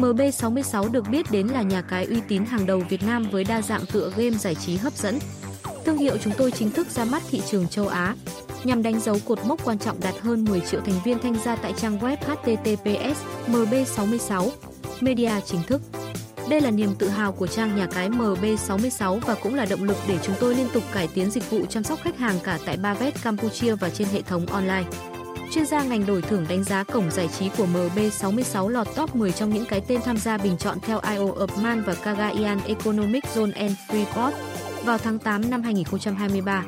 MB66 được biết đến là nhà cái uy tín hàng đầu Việt Nam với đa dạng tựa game giải trí hấp dẫn. Thương hiệu chúng tôi chính thức ra mắt thị trường châu Á, nhằm đánh dấu cột mốc quan trọng đạt hơn 10 triệu thành viên tham gia tại trang web https mb66 media chính thức. Đây là niềm tự hào của trang nhà cái MB66 và cũng là động lực để chúng tôi liên tục cải tiến dịch vụ chăm sóc khách hàng cả tại Bavet Campuchia và trên hệ thống online. Chuyên gia ngành đổi thưởng đánh giá cổng giải trí của MB66 lọt top 10 trong những cái tên tham gia bình chọn theo IO Upman và Cagayan Economic Zone and Freeport vào tháng 8 năm 2023.